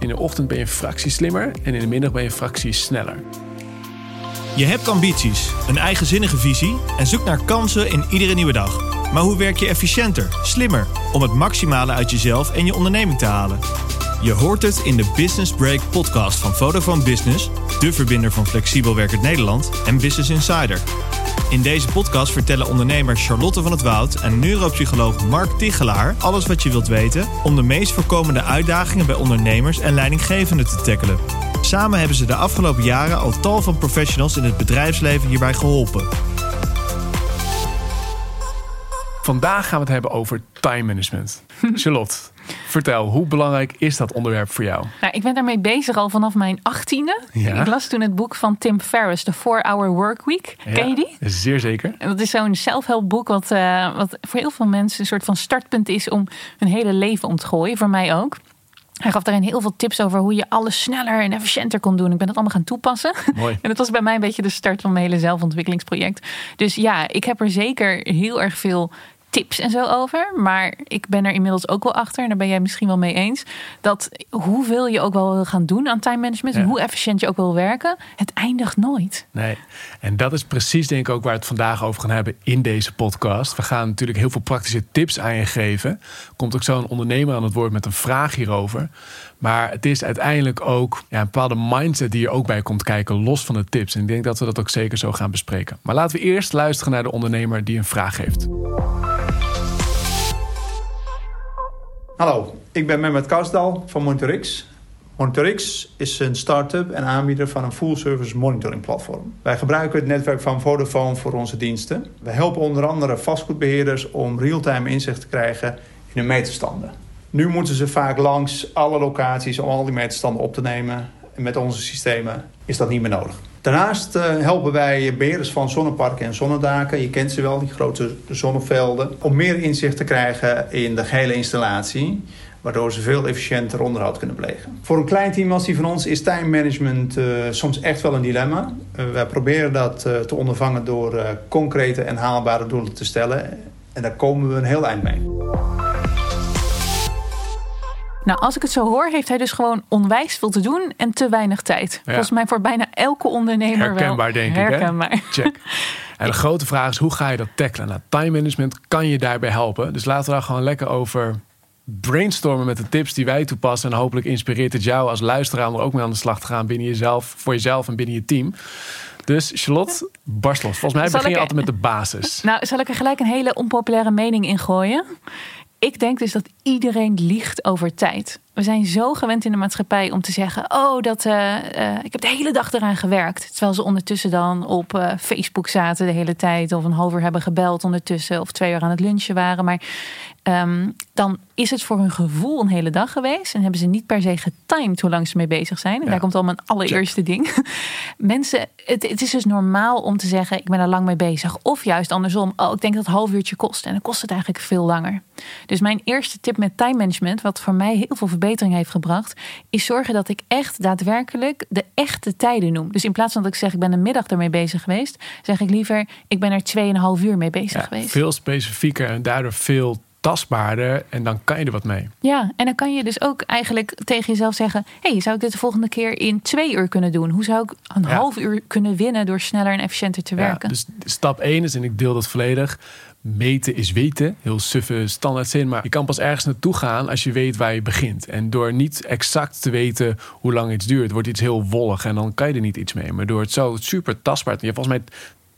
In de ochtend ben je een fractie slimmer en in de middag ben je een fractie sneller. Je hebt ambities, een eigenzinnige visie en zoekt naar kansen in iedere nieuwe dag. Maar hoe werk je efficiënter, slimmer, om het maximale uit jezelf en je onderneming te halen? Je hoort het in de Business Break podcast van Vodafone Business, de verbinder van Flexibel Werkend Nederland en Business Insider. In deze podcast vertellen ondernemers Charlotte van het Woud en neuropsycholoog Mark Tichelaar alles wat je wilt weten om de meest voorkomende uitdagingen bij ondernemers en leidinggevenden te tackelen. Samen hebben ze de afgelopen jaren al tal van professionals in het bedrijfsleven hierbij geholpen. Vandaag gaan we het hebben over time management. Charlotte, vertel, hoe belangrijk is dat onderwerp voor jou? Nou, ik ben daarmee bezig al vanaf mijn achttiende. Ja. Ik las toen het boek van Tim Ferriss, The 4-Hour Workweek. Ken je die? Zeer zeker. En dat is zo'n zelfhelpboek wat, eh, wat voor heel veel mensen een soort van startpunt is om hun hele leven om te gooien. Voor mij ook. Hij gaf daarin heel veel tips over hoe je alles sneller en efficiënter kon doen. Ik ben dat allemaal gaan toepassen. Mooi. En dat was bij mij een beetje de start van mijn hele zelfontwikkelingsproject. Dus ja, ik heb er zeker heel erg veel tips en zo over. Maar ik ben er inmiddels ook wel achter, en daar ben jij misschien wel mee eens, dat hoeveel je ook wel wil gaan doen aan time management, en hoe efficiënt je ook wil werken, het eindigt nooit. Nee, en dat is precies denk ik ook waar we het vandaag over gaan hebben in deze podcast. We gaan natuurlijk heel veel praktische tips aan je geven. Komt ook zo een ondernemer aan het woord met een vraag hierover. Maar het is uiteindelijk ook ja, een bepaalde mindset die er ook bij komt kijken, los van de tips. En ik denk dat we dat ook zeker zo gaan bespreken. Maar laten we eerst luisteren naar de ondernemer die een vraag heeft. Hallo, ik ben Mehmet Kasdal van MonitorX. MonitorX is een start-up en aanbieder van een full-service monitoring platform. Wij gebruiken het netwerk van Vodafone voor onze diensten. We helpen onder andere vastgoedbeheerders om real-time inzicht te krijgen in hun meterstanden. Nu moeten ze vaak langs alle locaties om al die meterstanden op te nemen. En met onze systemen is dat niet meer nodig. Daarnaast eh, helpen wij beheerders van zonneparken en zonnedaken, je kent ze wel, die grote zonnevelden, om meer inzicht te krijgen in de gehele installatie, waardoor ze veel efficiënter onderhoud kunnen plegen. Voor een klein team als die van ons is time management eh, soms echt wel een dilemma. Eh, wij proberen dat te ondervangen door concrete en haalbare doelen te stellen. En daar komen we een heel eind mee. Nou, als ik het zo hoor, heeft hij dus gewoon onwijs veel te doen en te weinig tijd. Volgens mij voor bijna elke ondernemer Herkenbaar, wel. denk ik, hè? Herkenbaar. Check. En de grote vraag is, hoe ga je dat tackelen? Nou, time management kan je daarbij helpen. Dus laten we daar gewoon lekker over brainstormen met de tips die wij toepassen. En hopelijk inspireert het jou als luisteraar om er ook mee aan de slag te gaan binnen jezelf, voor jezelf en binnen je team. Dus Charlotte, barst los. Volgens mij Zal begin je ik- altijd met de basis. Nou, zal ik er gelijk een hele onpopulaire mening in gooien? Ik denk dus dat iedereen liegt over tijd. We zijn zo gewend in de maatschappij om te zeggen: Oh, dat, eh, eh, ik heb de hele dag eraan gewerkt. Terwijl ze ondertussen dan op eh, Facebook zaten de hele tijd. Of een half uur hebben gebeld ondertussen. Of twee uur aan het lunchen waren. Maar ehm, dan is het voor hun gevoel een hele dag geweest. En hebben ze niet per se getimed hoe lang ze mee bezig zijn. En Ja. daar komt al mijn allereerste ding. Mensen, het, het is dus normaal om te zeggen: Ik ben er lang mee bezig. Of juist andersom: Oh, ik denk dat het half uurtje kost. En dan kost het eigenlijk veel langer. Dus mijn eerste tip met time management, wat voor mij heel veel verbetering heeft gebracht, is zorgen dat ik echt daadwerkelijk de echte tijden noem. Dus in plaats van dat ik zeg: Ik ben een middag ermee bezig geweest, zeg ik liever: Ik ben er 2,5 uur mee bezig Ja, geweest. veel specifieker en daardoor veel tastbaarder. En dan kan je er wat mee. Ja, en dan kan je dus ook eigenlijk tegen jezelf zeggen: hey, zou ik dit de volgende keer in twee uur kunnen doen? Hoe zou ik een Ja. half uur kunnen winnen door sneller en efficiënter te Ja, werken? dus stap 1 is, en ik deel dat volledig. Meten is weten. Heel suffe standaard zin. Maar je kan pas ergens naartoe gaan als je weet waar je begint. En door niet exact te weten hoe lang iets duurt, wordt iets heel wollig. En dan kan je er niet iets mee. Maar door het zo super tastbaar te... Ja, volgens mij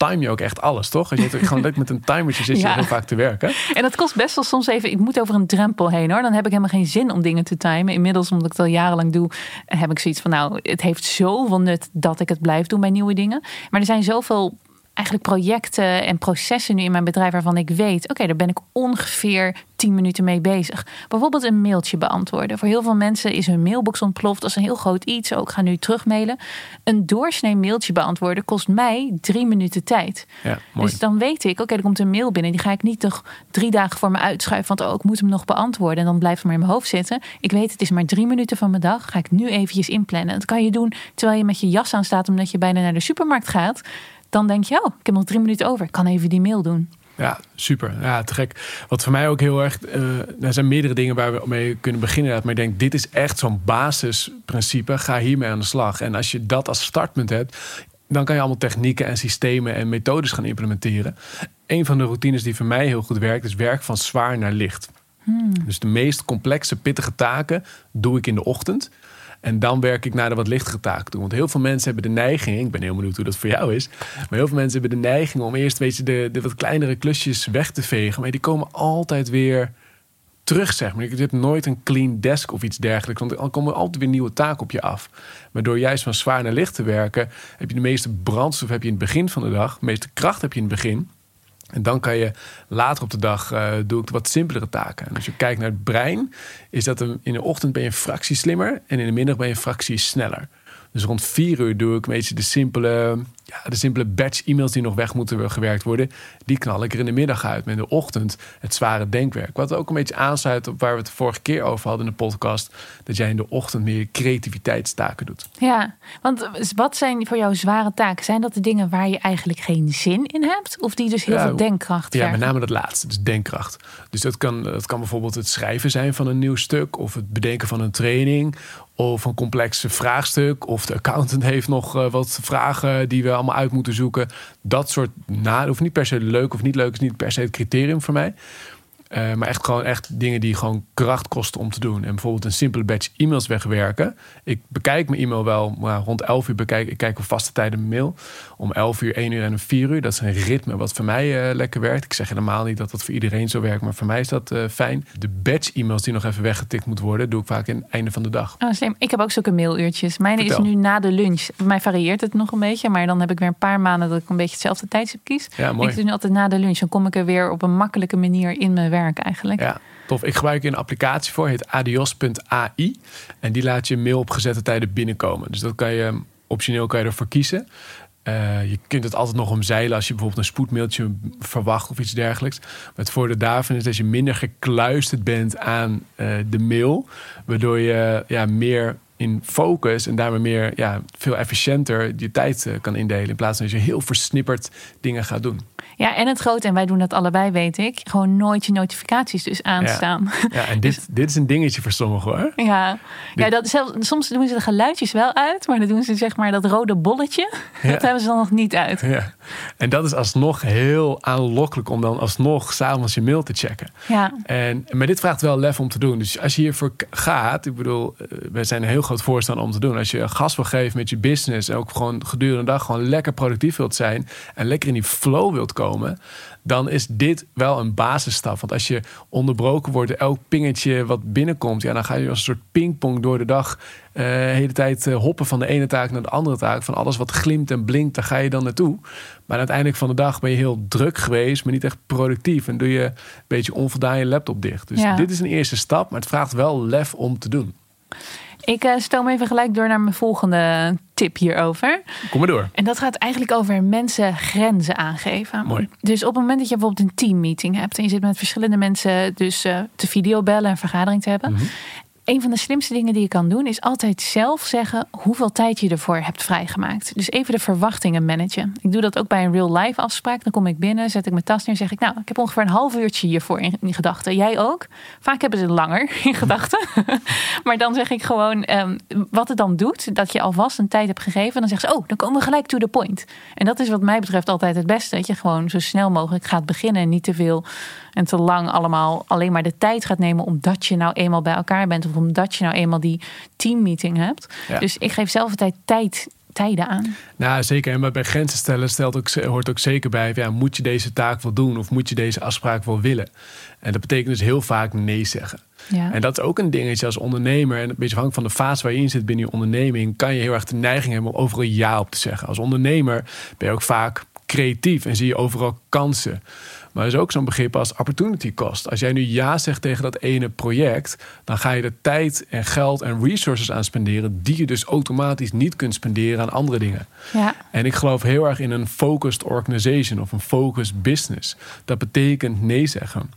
time je ook echt alles, toch? Als je het gewoon leuk met een timertje zit je Ja. heel vaak te werken. En dat kost best wel soms even. Ik moet over een drempel heen hoor. Dan heb ik helemaal geen zin om dingen te timen. Inmiddels, omdat ik het al jarenlang doe, heb ik zoiets van: nou, het heeft zoveel nut dat ik het blijf doen bij nieuwe dingen. Maar er zijn zoveel eigenlijk projecten en processen nu in mijn bedrijf waarvan ik weet: oké, daar ben ik ongeveer 10 minuten mee bezig. Bijvoorbeeld een mailtje beantwoorden. Voor heel veel mensen is hun mailbox ontploft. Dat is een heel groot iets. Ook ga nu terugmailen. Een doorsnee mailtje beantwoorden kost mij drie minuten tijd. Ja, mooi. Dus dan weet ik, oké, er komt een mail binnen. Die ga ik niet toch drie dagen voor me uitschuiven. Want oh, ik moet hem nog beantwoorden. En dan blijft het maar in mijn hoofd zitten. Ik weet, het is maar drie minuten van mijn dag. Ga ik nu eventjes inplannen. Dat kan je doen terwijl je met je jas aan staat. Omdat je bijna naar de supermarkt gaat. Dan denk je, oh, ik heb nog drie minuten over. Ik kan even die mail doen. Ja, super. Ja, te gek. Wat voor mij ook heel erg... Uh, er zijn meerdere dingen waar we mee kunnen beginnen. Maar ik denk, dit is echt zo'n basisprincipe. Ga hiermee aan de slag. En als je dat als startpunt hebt... dan kan je allemaal technieken en systemen en methodes gaan implementeren. Een van de routines die voor mij heel goed werkt... is werk van zwaar naar licht. Hmm. Dus de meest complexe, pittige taken doe ik in de ochtend. En dan werk ik naar de wat lichtere taken toe. Want heel veel mensen hebben de neiging, ik ben heel benieuwd hoe dat voor jou is. Maar heel veel mensen hebben de neiging om eerst weet je, de, wat kleinere klusjes weg te vegen. Maar die komen altijd weer terug, zeg maar. Je hebt nooit een clean desk of iets dergelijks. Want dan komen altijd weer nieuwe taken op je af. Maar door juist van zwaar naar licht te werken, heb je de meeste brandstof heb je in het begin van de dag. De meeste kracht heb je in het begin. En dan kan je later op de dag uh, doe ik wat simpelere taken. En als je kijkt naar het brein, is dat in de ochtend ben je een fractie slimmer en in de middag ben je een fractie sneller. Dus rond vier uur doe ik een beetje de simpele, ja, de simpele batch e-mails die nog weg moeten gewerkt worden. Die knal ik er in de middag uit. Met in de ochtend het zware denkwerk. Wat ook een beetje aansluit op waar we het de vorige keer over hadden in de podcast. Dat jij in de ochtend meer creativiteitstaken doet. Ja, want wat zijn voor jou zware taken? Zijn dat de dingen waar je eigenlijk geen zin in hebt? Of die dus heel veel denkkracht Ja, met name dat laatste, dus denkkracht. Dus dat kan, dat kan bijvoorbeeld het schrijven zijn van een nieuw stuk. Of het bedenken van een training of een complex vraagstuk. Of de accountant heeft nog eh, wat vragen die we allemaal uit moeten zoeken. Dat soort na, hoeft niet per se leuk of niet leuk, is niet per se het criterium voor mij. Uh, maar echt gewoon echt dingen die gewoon kracht kosten om te doen. En bijvoorbeeld een simpele batch e-mails wegwerken. Ik bekijk mijn e-mail wel, maar rond 11 uur bekijk ik kijk op vaste tijden mijn mail. Om 11 uur, 1 uur en 4 uur. Dat is een ritme wat voor mij uh, lekker werkt. Ik zeg helemaal niet dat dat voor iedereen zo werkt, maar voor mij is dat uh, fijn. De batch e-mails die nog even weggetikt moeten worden, doe ik vaak in het einde van de dag. Oh, slim. Ik heb ook zulke mailuurtjes. Mijn is nu na de lunch. Bij mij varieert het nog een beetje, maar dan heb ik weer een paar maanden dat ik een beetje hetzelfde tijdstip kies. Ja, mooi. Ik doe nu altijd na de lunch. Dan kom ik er weer op een makkelijke manier in mijn werk eigenlijk. Ja. Tof. Ik gebruik een applicatie voor, heet adios.ai. En die laat je mail op gezette tijden binnenkomen. Dus dat kan je optioneel kan je ervoor kiezen. Uh, je kunt het altijd nog omzeilen als je bijvoorbeeld een spoedmailtje verwacht of iets dergelijks. Maar het voordeel daarvan is dat je minder gekluisterd bent aan uh, de mail. Waardoor je ja, meer in focus en daarmee meer ja, veel efficiënter je tijd uh, kan indelen. In plaats van dat je heel versnipperd dingen gaat doen. Ja, en het grote, en wij doen dat allebei, weet ik, gewoon nooit je notificaties dus aanstaan. Ja, ja en dit, dus- dit is een dingetje voor sommigen hoor. Ja, ja dat, zelfs, soms doen ze de geluidjes wel uit, maar dan doen ze zeg maar dat rode bolletje, dat hebben ze dan nog niet uit. Ja. En dat is alsnog heel aanlokkelijk om dan alsnog s'avonds je mail te checken. Ja. En, maar dit vraagt wel lef om te doen. Dus als je hiervoor gaat, ik bedoel, eh, wij zijn een heel groot voorstander om te doen. Als je gas wil geven met je business en ook gewoon gedurende de dag gewoon lekker productief wilt zijn en lekker in die flow wilt komen dan is dit wel een basisstap. Want als je onderbroken wordt, elk pingetje wat binnenkomt, ja, dan ga je als een soort pingpong door de dag uh, de hele tijd uh, hoppen van de ene taak naar de andere taak. Van alles wat glimt en blinkt, daar ga je dan naartoe. Maar uiteindelijk van de dag ben je heel druk geweest, maar niet echt productief. En doe je een beetje onvoldaan je laptop dicht. Dus dit is een eerste stap, maar het vraagt wel lef om te doen. Ik uh, stel me even gelijk door naar mijn volgende tip hierover. Kom maar door. En dat gaat eigenlijk over mensen grenzen aangeven. Mooi. Dus op het moment dat je bijvoorbeeld een teammeeting hebt en je zit met verschillende mensen dus uh, te videobellen en vergadering te hebben. Mhm een van de slimste dingen die je kan doen is altijd zelf zeggen hoeveel tijd je ervoor hebt vrijgemaakt. Dus even de verwachtingen managen. Ik doe dat ook bij een real life afspraak. Dan kom ik binnen, zet ik mijn tas neer, zeg ik nou, ik heb ongeveer een half uurtje hiervoor in, in gedachten. Jij ook? Vaak hebben ze langer in gedachten. maar dan zeg ik gewoon um, wat het dan doet, dat je alvast een tijd hebt gegeven. Dan zeggen ze, oh, dan komen we gelijk to the point. En dat is wat mij betreft altijd het beste. Dat je gewoon zo snel mogelijk gaat beginnen en niet te veel en te lang allemaal alleen maar de tijd gaat nemen omdat je nou eenmaal bij elkaar bent of omdat je nou eenmaal die teammeeting hebt. Dus ik geef zelf altijd tijd tijden aan. Nou, zeker. En bij grenzen stellen stelt ook, hoort ook zeker bij... Ja, moet je deze taak wel doen of moet je deze afspraak wel willen? En dat betekent dus heel vaak nee zeggen. Ja. En dat is ook een dingetje als ondernemer. En een beetje afhankelijk van de fase waar je in zit binnen je onderneming... kan je heel erg de neiging hebben om overal ja op te zeggen. Als ondernemer ben je ook vaak creatief en zie je overal kansen. Maar er is ook zo'n begrip als opportunity cost. Als jij nu ja zegt tegen dat ene project, dan ga je er tijd en geld en resources aan spenderen die je dus automatisch niet kunt spenderen aan andere dingen. Ja. En ik geloof heel erg in een focused organization of een focused business. Dat betekent nee zeggen.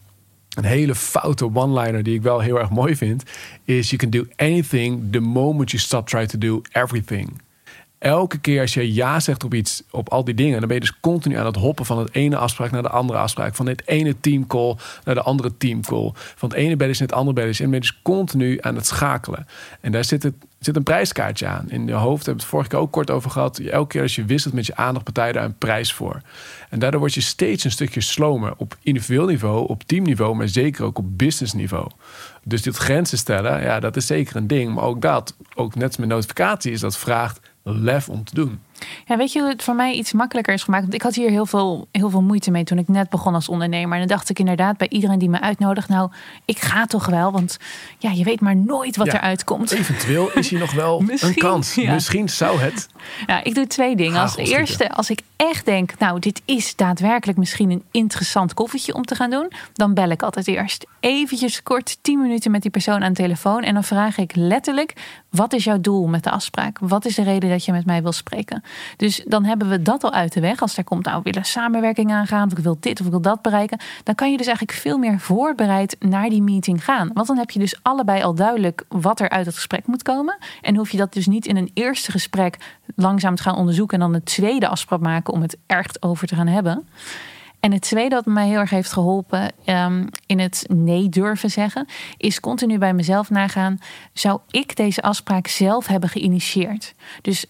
Een hele foute one-liner die ik wel heel erg mooi vind, is: You can do anything the moment you stop trying to do everything. Elke keer als je ja zegt op iets, op al die dingen, dan ben je dus continu aan het hoppen van het ene afspraak naar de andere afspraak. Van het ene teamcall naar de andere teamcall. Van het ene belletje naar het andere belletje. En ben je dus continu aan het schakelen. En daar zit, het, zit een prijskaartje aan. In je hoofd hebben we het vorige keer ook kort over gehad. Elke keer als je wisselt met je aandachtpartij daar een prijs voor. En daardoor word je steeds een stukje slomer op individueel niveau, op teamniveau, maar zeker ook op businessniveau. Dus dit grenzen stellen, ja, dat is zeker een ding. Maar ook dat, ook net met notificaties, dat vraagt lef om te doen. Ja, weet je hoe het voor mij iets makkelijker is gemaakt? Want ik had hier heel veel, heel veel moeite mee toen ik net begon als ondernemer. En dan dacht ik inderdaad bij iedereen die me uitnodigt, nou, ik ga toch wel. Want ja, je weet maar nooit wat Ja, eruit komt. Eventueel is hier nog wel een kans. ja. Misschien zou het. Ja, ik doe twee dingen. Als eerste, als ik echt denk, nou, dit is daadwerkelijk misschien een interessant koffietje om te gaan doen, dan bel ik altijd eerst eventjes kort 10 minuten met die persoon aan de telefoon en dan vraag ik letterlijk, wat is jouw doel met de afspraak? Wat is de reden dat je met mij wil spreken? Dus dan hebben we dat al uit de weg. Als er komt, nou, we willen samenwerking aangaan, of ik wil dit of ik wil dat bereiken, dan kan je dus eigenlijk veel meer voorbereid naar die meeting gaan. Want dan heb je dus allebei al duidelijk wat er uit het gesprek moet komen. En hoef je dat dus niet in een eerste gesprek langzaam te gaan onderzoeken en dan een tweede afspraak maken om het echt over te gaan hebben. En het tweede wat mij heel erg heeft geholpen ehm, in het nee durven zeggen, is continu bij mezelf nagaan: zou ik deze afspraak zelf hebben geïnitieerd? Dus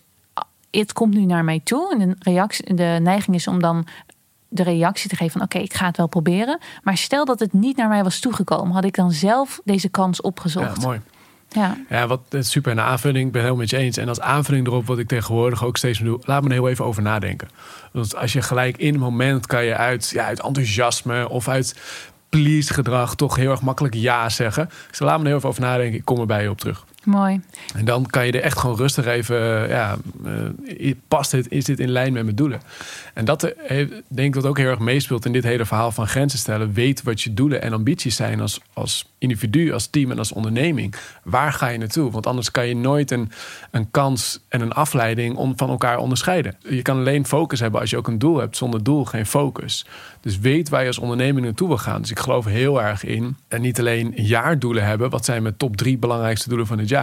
het komt nu naar mij toe en de, reactie, de neiging is om dan de reactie te geven van oké, ik ga het wel proberen. Maar stel dat het niet naar mij was toegekomen, had ik dan zelf deze kans Ja, opgezocht. mooi. Ja, Ja, wat super. En aanvulling, ik ben het helemaal met je eens. En als aanvulling erop, wat ik tegenwoordig ook steeds meer doe, laat me er heel even over nadenken. Want als je gelijk in het moment kan je uit, ja, uit enthousiasme of uit please gedrag toch heel erg makkelijk ja zeggen. Dus laat me er heel even over nadenken. Ik kom er bij je op terug. Mooi. En dan kan je er echt gewoon rustig even, eh, ja, eh, past dit, is dit in lijn met mijn doelen? En dat eh, denk ik dat ook heel erg meespeelt in dit hele verhaal van grenzen stellen. Weet wat je doelen en ambities zijn als, als individu, als team en als onderneming. Waar ga je naartoe? Want anders kan je nooit een, een kans en een afleiding om, van elkaar onderscheiden. Je kan alleen focus hebben als je ook een doel hebt. Zonder doel geen focus. Dus weet waar je als onderneming naartoe wil gaan. Dus ik geloof heel erg in. En niet alleen jaardoelen hebben. Wat zijn mijn top drie belangrijkste doelen van het jaar.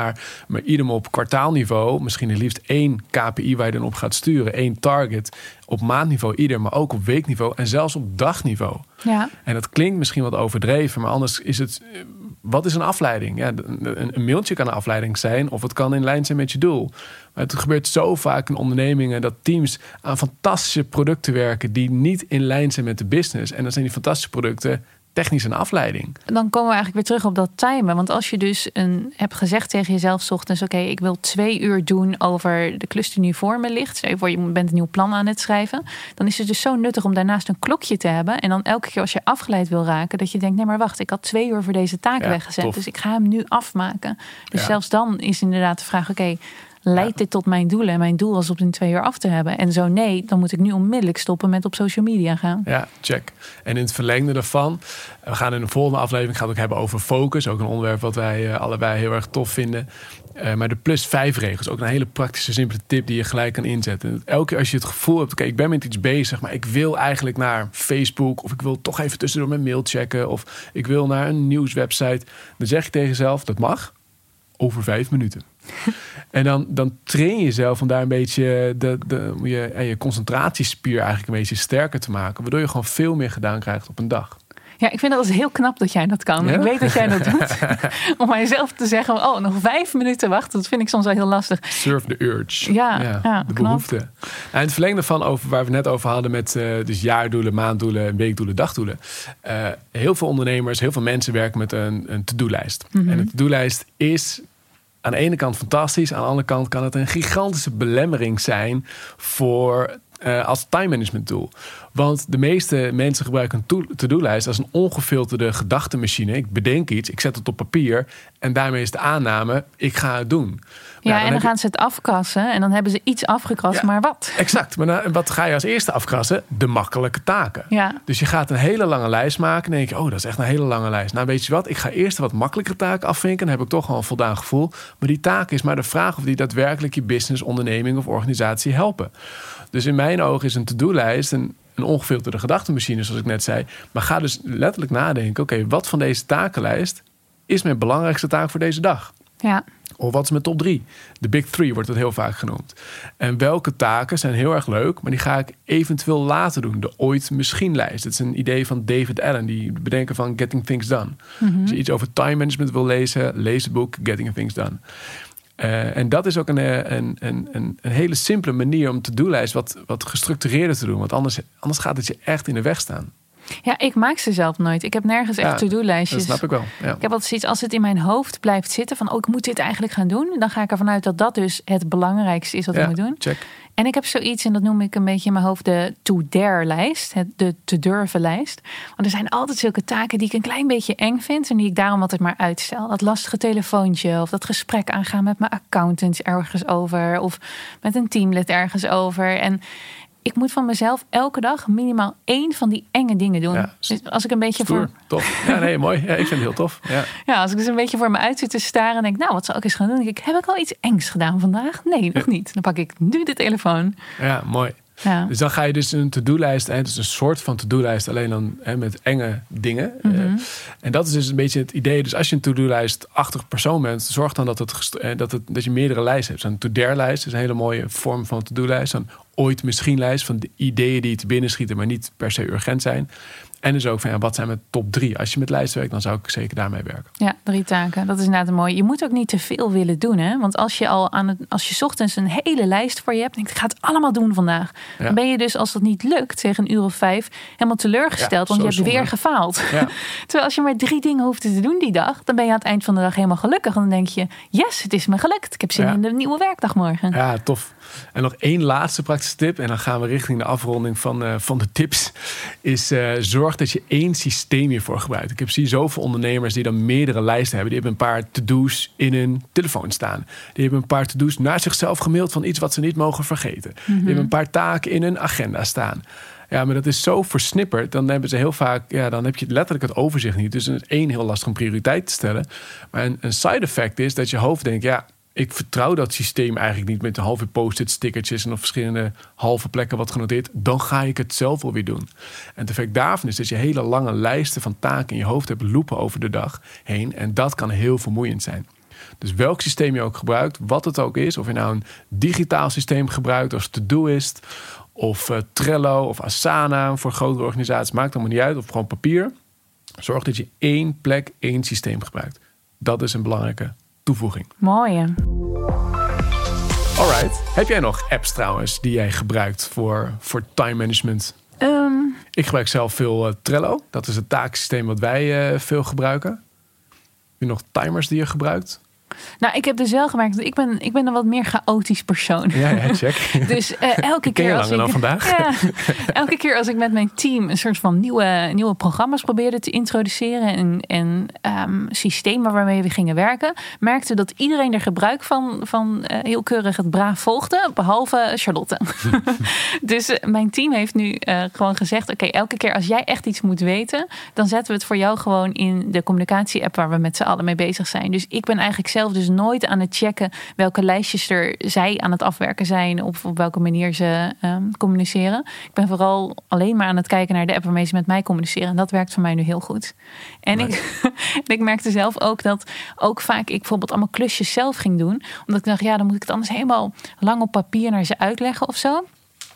Maar ieder op kwartaalniveau. Misschien het liefst één KPI waar je dan op gaat sturen. één target. Op maandniveau ieder. Maar ook op weekniveau. En zelfs op dagniveau. Ja. En dat klinkt misschien wat overdreven. Maar anders is het... eh, Wat is een afleiding? Ja, een, een mailtje kan een afleiding zijn. Of het kan in lijn zijn met je doel. Maar het gebeurt zo vaak in ondernemingen dat teams aan fantastische producten werken die niet in lijn zijn met de business. En dan zijn die fantastische producten technisch een afleiding. Dan komen we eigenlijk weer terug op dat timen. Want als je dus een, hebt gezegd tegen jezelf 's ochtends... oké, ik wil twee uur doen over de klus die nu voor me ligt. Stel je voor, je bent een nieuw plan aan het schrijven. Dan is het dus zo nuttig om daarnaast een klokje te hebben. En dan elke keer als je afgeleid wil raken... dat je denkt, nee maar wacht, ik had twee uur voor deze taak Ja, weggezet. tof. Dus ik ga hem nu afmaken. Dus Ja. zelfs dan is inderdaad de vraag, oké... Leidt dit tot mijn doelen? En mijn doel was op in twee uur af te hebben. En zo nee, dan moet ik nu onmiddellijk stoppen met op social media gaan. Ja, check. En in het verlengde daarvan, we gaan in de volgende aflevering gaan we het ook hebben over focus. Ook een onderwerp wat wij eh, allebei heel erg tof vinden. Eh, maar de plus vijf regels, ook een hele praktische, simpele tip die je gelijk kan inzetten. En elke keer als je het gevoel hebt, oké, ik ben met iets bezig, maar ik wil eigenlijk naar Facebook of ik wil toch even tussendoor mijn mail checken of ik wil naar een nieuwswebsite. Dan zeg je tegen jezelf, dat mag over vijf minuten. En dan, dan train je jezelf om daar een beetje de, de, je, en je concentratiespier eigenlijk een beetje sterker te maken. Waardoor je gewoon veel meer gedaan krijgt op een dag. Ja, ik vind dat heel knap dat jij dat kan. Ja? Ik weet dat jij dat doet. Om mijzelf te zeggen, oh, nog vijf minuten wachten. Dat vind ik soms wel heel lastig. Surf the urge. Ja, ja, de knap. behoefte. En het verlengde van over waar we net over hadden met eh, dus jaardoelen, maanddoelen, weekdoelen, dagdoelen. Eh, heel veel ondernemers, heel veel mensen werken met een, een to-do-lijst. Mhm. En een to-do-lijst is aan de ene kant fantastisch, aan de andere kant kan het een gigantische belemmering zijn voor eh, als time management tool. Want de meeste mensen gebruiken een to- to-do-lijst als een ongefilterde gedachtenmachine. Ik bedenk iets, ik zet het op papier en daarmee is de aanname, ik ga het doen. Ja, Nou, en dan je- gaan ze het afkassen. En dan hebben ze iets afgekrast, Ja. maar wat? Exact. Maar dan- wat ga je als eerste afkrassen? De makkelijke taken. Ja. Dus je gaat een hele lange lijst maken. En dan denk je, oh, dat is echt een hele lange lijst. Nou, weet je wat? Ik ga eerst de wat makkelijkere taken afvinken. Dan heb ik toch al een voldaan gevoel. Maar die taak is maar de vraag of die daadwerkelijk je business, onderneming of organisatie helpen. Dus in mijn ogen is een to-do-lijst een, een ongefilterde gedachtenmachine, zoals ik net zei. Maar ga dus letterlijk nadenken: oké, wat van deze takenlijst is mijn belangrijkste taak voor deze dag? Ja. Of wat is mijn top 3? De Big Three wordt het heel vaak genoemd. En welke taken zijn heel erg leuk, maar die ga ik eventueel later doen. De ooit misschien lijst. Dat is een idee van David Allen, die bedenken van Getting Things Done. Als je iets over time management wil lezen, lees het boek Getting Things Done. Uh, en dat is ook een, een, een, een, een hele simpele manier om to-do-lijst wat, wat gestructureerder te doen. Want anders, anders gaat het je echt in de weg staan. Ja, ik maak ze zelf nooit. Ik heb nergens echt Ja, to-do-lijstjes. Dat snap ik wel. Ja. Ik heb altijd zoiets, als het in mijn hoofd blijft zitten van, oh, ik moet dit eigenlijk gaan doen. Dan ga ik ervan uit dat dat dus het belangrijkste is wat Ja, ik moet doen. Check. En ik heb zoiets, en dat noem ik een beetje in mijn hoofd de to-dare-lijst. De te-durven-lijst. Want er zijn altijd zulke taken die ik een klein beetje eng vind. En die ik daarom altijd maar uitstel. Dat lastige telefoontje. Of dat gesprek aangaan met mijn accountants ergens over. Of met een teamlid ergens over. En ik moet van mezelf elke dag minimaal één van die enge dingen doen. Ja, Dus als ik een beetje Stoer. voor, Tof. Ja, nee, mooi. Ja, ik vind het heel tof. Ja. ja, als ik dus een beetje voor me uit zit te staren en denk, nou, wat zal ik eens gaan doen? Denk ik, heb ik al iets engs gedaan vandaag? Nee, nog niet. Dan pak ik nu de telefoon. ja, mooi. Ja. Dus dan ga je dus een to-do-lijst, hè, dus een soort van to-do-lijst, alleen dan hè, met enge dingen. Mhm. Eh, en dat is dus een beetje het idee. Dus als je een to-do-lijst-achtig persoon bent, zorg dan dat, het, eh, dat, het, dat je meerdere lijsten hebt. Zo'n to-dare-lijst is een hele mooie vorm van to-do-lijst. Zo'n ooit misschien-lijst van de ideeën die te binnen schieten, maar niet per se urgent zijn. En dus ook van ja, wat zijn mijn top drie? Als je met lijsten werkt, dan zou ik zeker daarmee werken. Ja, drie taken. Dat is inderdaad een mooie. Je moet ook niet te veel willen doen. Hè? Want als je al aan het, als je 's ochtends een hele lijst voor je hebt, denk ik, ik ga het allemaal doen vandaag. Ja. Dan ben je dus, als dat niet lukt, tegen een uur of vijf, helemaal teleurgesteld. Ja, want je hebt weer gefaald. Ja. Terwijl als je maar drie dingen hoeft te doen die dag, dan ben je aan het eind van de dag helemaal gelukkig. En dan denk je, yes, het is me gelukt. Ik heb zin in de nieuwe werkdag morgen. Ja, tof. En nog één laatste praktische tip. En dan gaan we richting de afronding van, eh, van de tips. Is eh, zorg dat je één systeem hiervoor gebruikt. Ik heb zie zoveel ondernemers die dan meerdere lijsten hebben. Die hebben een paar to-do's in hun telefoon staan. Die hebben een paar to-do's naar zichzelf gemaild van iets wat ze niet mogen vergeten. Die hebben een paar taken in hun agenda staan. Ja, maar dat is zo versnipperd. Dan hebben ze heel vaak, ja, dan heb je letterlijk het overzicht niet. Dus het is één heel lastig om prioriteit te stellen. Maar een, een side effect is dat je hoofd denkt, ja, ik vertrouw dat systeem eigenlijk niet met een halve post-it stickertjes en op verschillende halve plekken wat genoteerd. Dan ga ik het zelf wel weer doen. En het effect daarvan is dat je hele lange lijsten van taken in je hoofd hebt lopen over de dag heen. En dat kan heel vermoeiend zijn. Dus welk systeem je ook gebruikt, wat het ook is, of je nou een digitaal systeem gebruikt als Todoist of eh, Trello of Asana voor grotere organisaties, maakt allemaal niet uit, of gewoon papier. Zorg dat je één plek, één systeem gebruikt. Dat is een belangrijke toevoeging. Mooi. hè? Alright. Heb jij nog apps trouwens die jij gebruikt voor, voor time management? Ehm, Ik gebruik zelf veel eh, Trello. Dat is het taaksysteem wat wij eh, veel gebruiken. Heb je nog timers die je gebruikt? Nou, ik heb dus wel gemerkt, dat ik ben, ik ben een wat meer chaotisch persoon. Ja, ja check. Dus eh, elke keer als ik, dan vandaag. Ja, elke keer als ik met mijn team een soort van nieuwe, nieuwe programma's probeerde te introduceren en, en ehm, systemen waarmee we gingen werken, merkte dat iedereen er gebruik van, van eh, heel keurig het braaf volgde, behalve Charlotte. dus eh, mijn team heeft nu gewoon gezegd: oké, elke keer als jij echt iets moet weten, dan zetten we het voor jou gewoon in de communicatie-app waar we met z'n allen mee bezig zijn. Dus ik ben eigenlijk zelf dus nooit aan het checken welke lijstjes er zij aan het afwerken zijn of op welke manier ze ehm, communiceren. Ik ben vooral alleen maar aan het kijken naar de app waarmee ze met mij communiceren. En dat werkt voor mij nu heel goed. En ik, en ik merkte zelf ook dat ook vaak ik bijvoorbeeld allemaal klusjes zelf ging doen. Omdat ik dacht, ja, dan moet ik het anders helemaal lang op papier naar ze uitleggen of zo.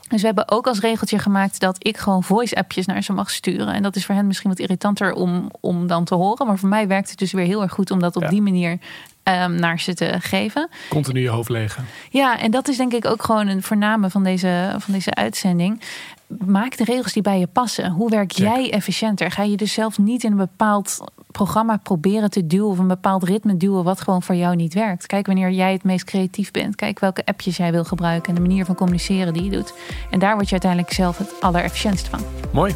Dus we hebben ook als regeltje gemaakt dat ik gewoon voice-appjes naar ze mag sturen. En dat is voor hen misschien wat irritanter om, om dan te horen. Maar voor mij werkt het dus weer heel erg goed om dat op Ja. die manier ehm, naar ze te geven. Continu je hoofd legen. Ja, en dat is denk ik ook gewoon een voorname van deze, van deze uitzending. Maak de regels die bij je passen. Hoe werk Check. jij efficiënter? Ga je dus zelf niet in een bepaald programma proberen te duwen of een bepaald ritme duwen wat gewoon voor jou niet werkt. Kijk wanneer jij het meest creatief bent. Kijk welke appjes jij wil gebruiken en de manier van communiceren die je doet. En daar word je uiteindelijk zelf het allerefficiëntst van. Mooi.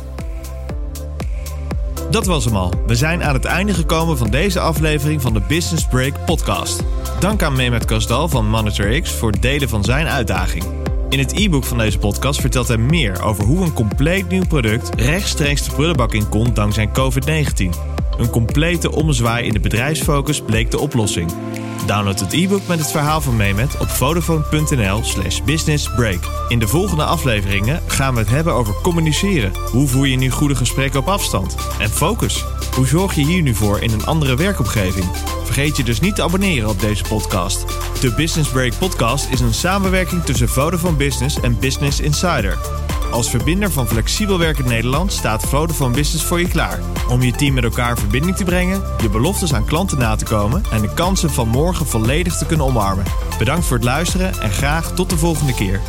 Dat was hem al. We zijn aan het einde gekomen van deze aflevering van de Business Break podcast. Dank aan Mehmet Kasdal van Monitor X voor het delen van zijn uitdaging. In het e-book van deze podcast vertelt hij meer over hoe een compleet nieuw product rechtstreeks de prullenbak in kon dankzij COVID-19. Een complete omzwaai in de bedrijfsfocus bleek de oplossing. Download het e-book met het verhaal van Mehmet op vodafone.nl slash businessbreak. In de volgende afleveringen gaan we het hebben over communiceren. Hoe voer je nu goede gesprekken op afstand? En focus. Hoe zorg je hier nu voor in een andere werkomgeving? Vergeet je dus niet te abonneren op deze podcast. De Business Break podcast is een samenwerking tussen Vodafone Business en Business Insider. Als verbinder van flexibel werken Nederland staat Vodafone Business voor je klaar. Om je team met elkaar in verbinding te brengen, je beloftes aan klanten na te komen en de kansen van morgen volledig te kunnen omarmen. Bedankt voor het luisteren en graag tot de volgende keer.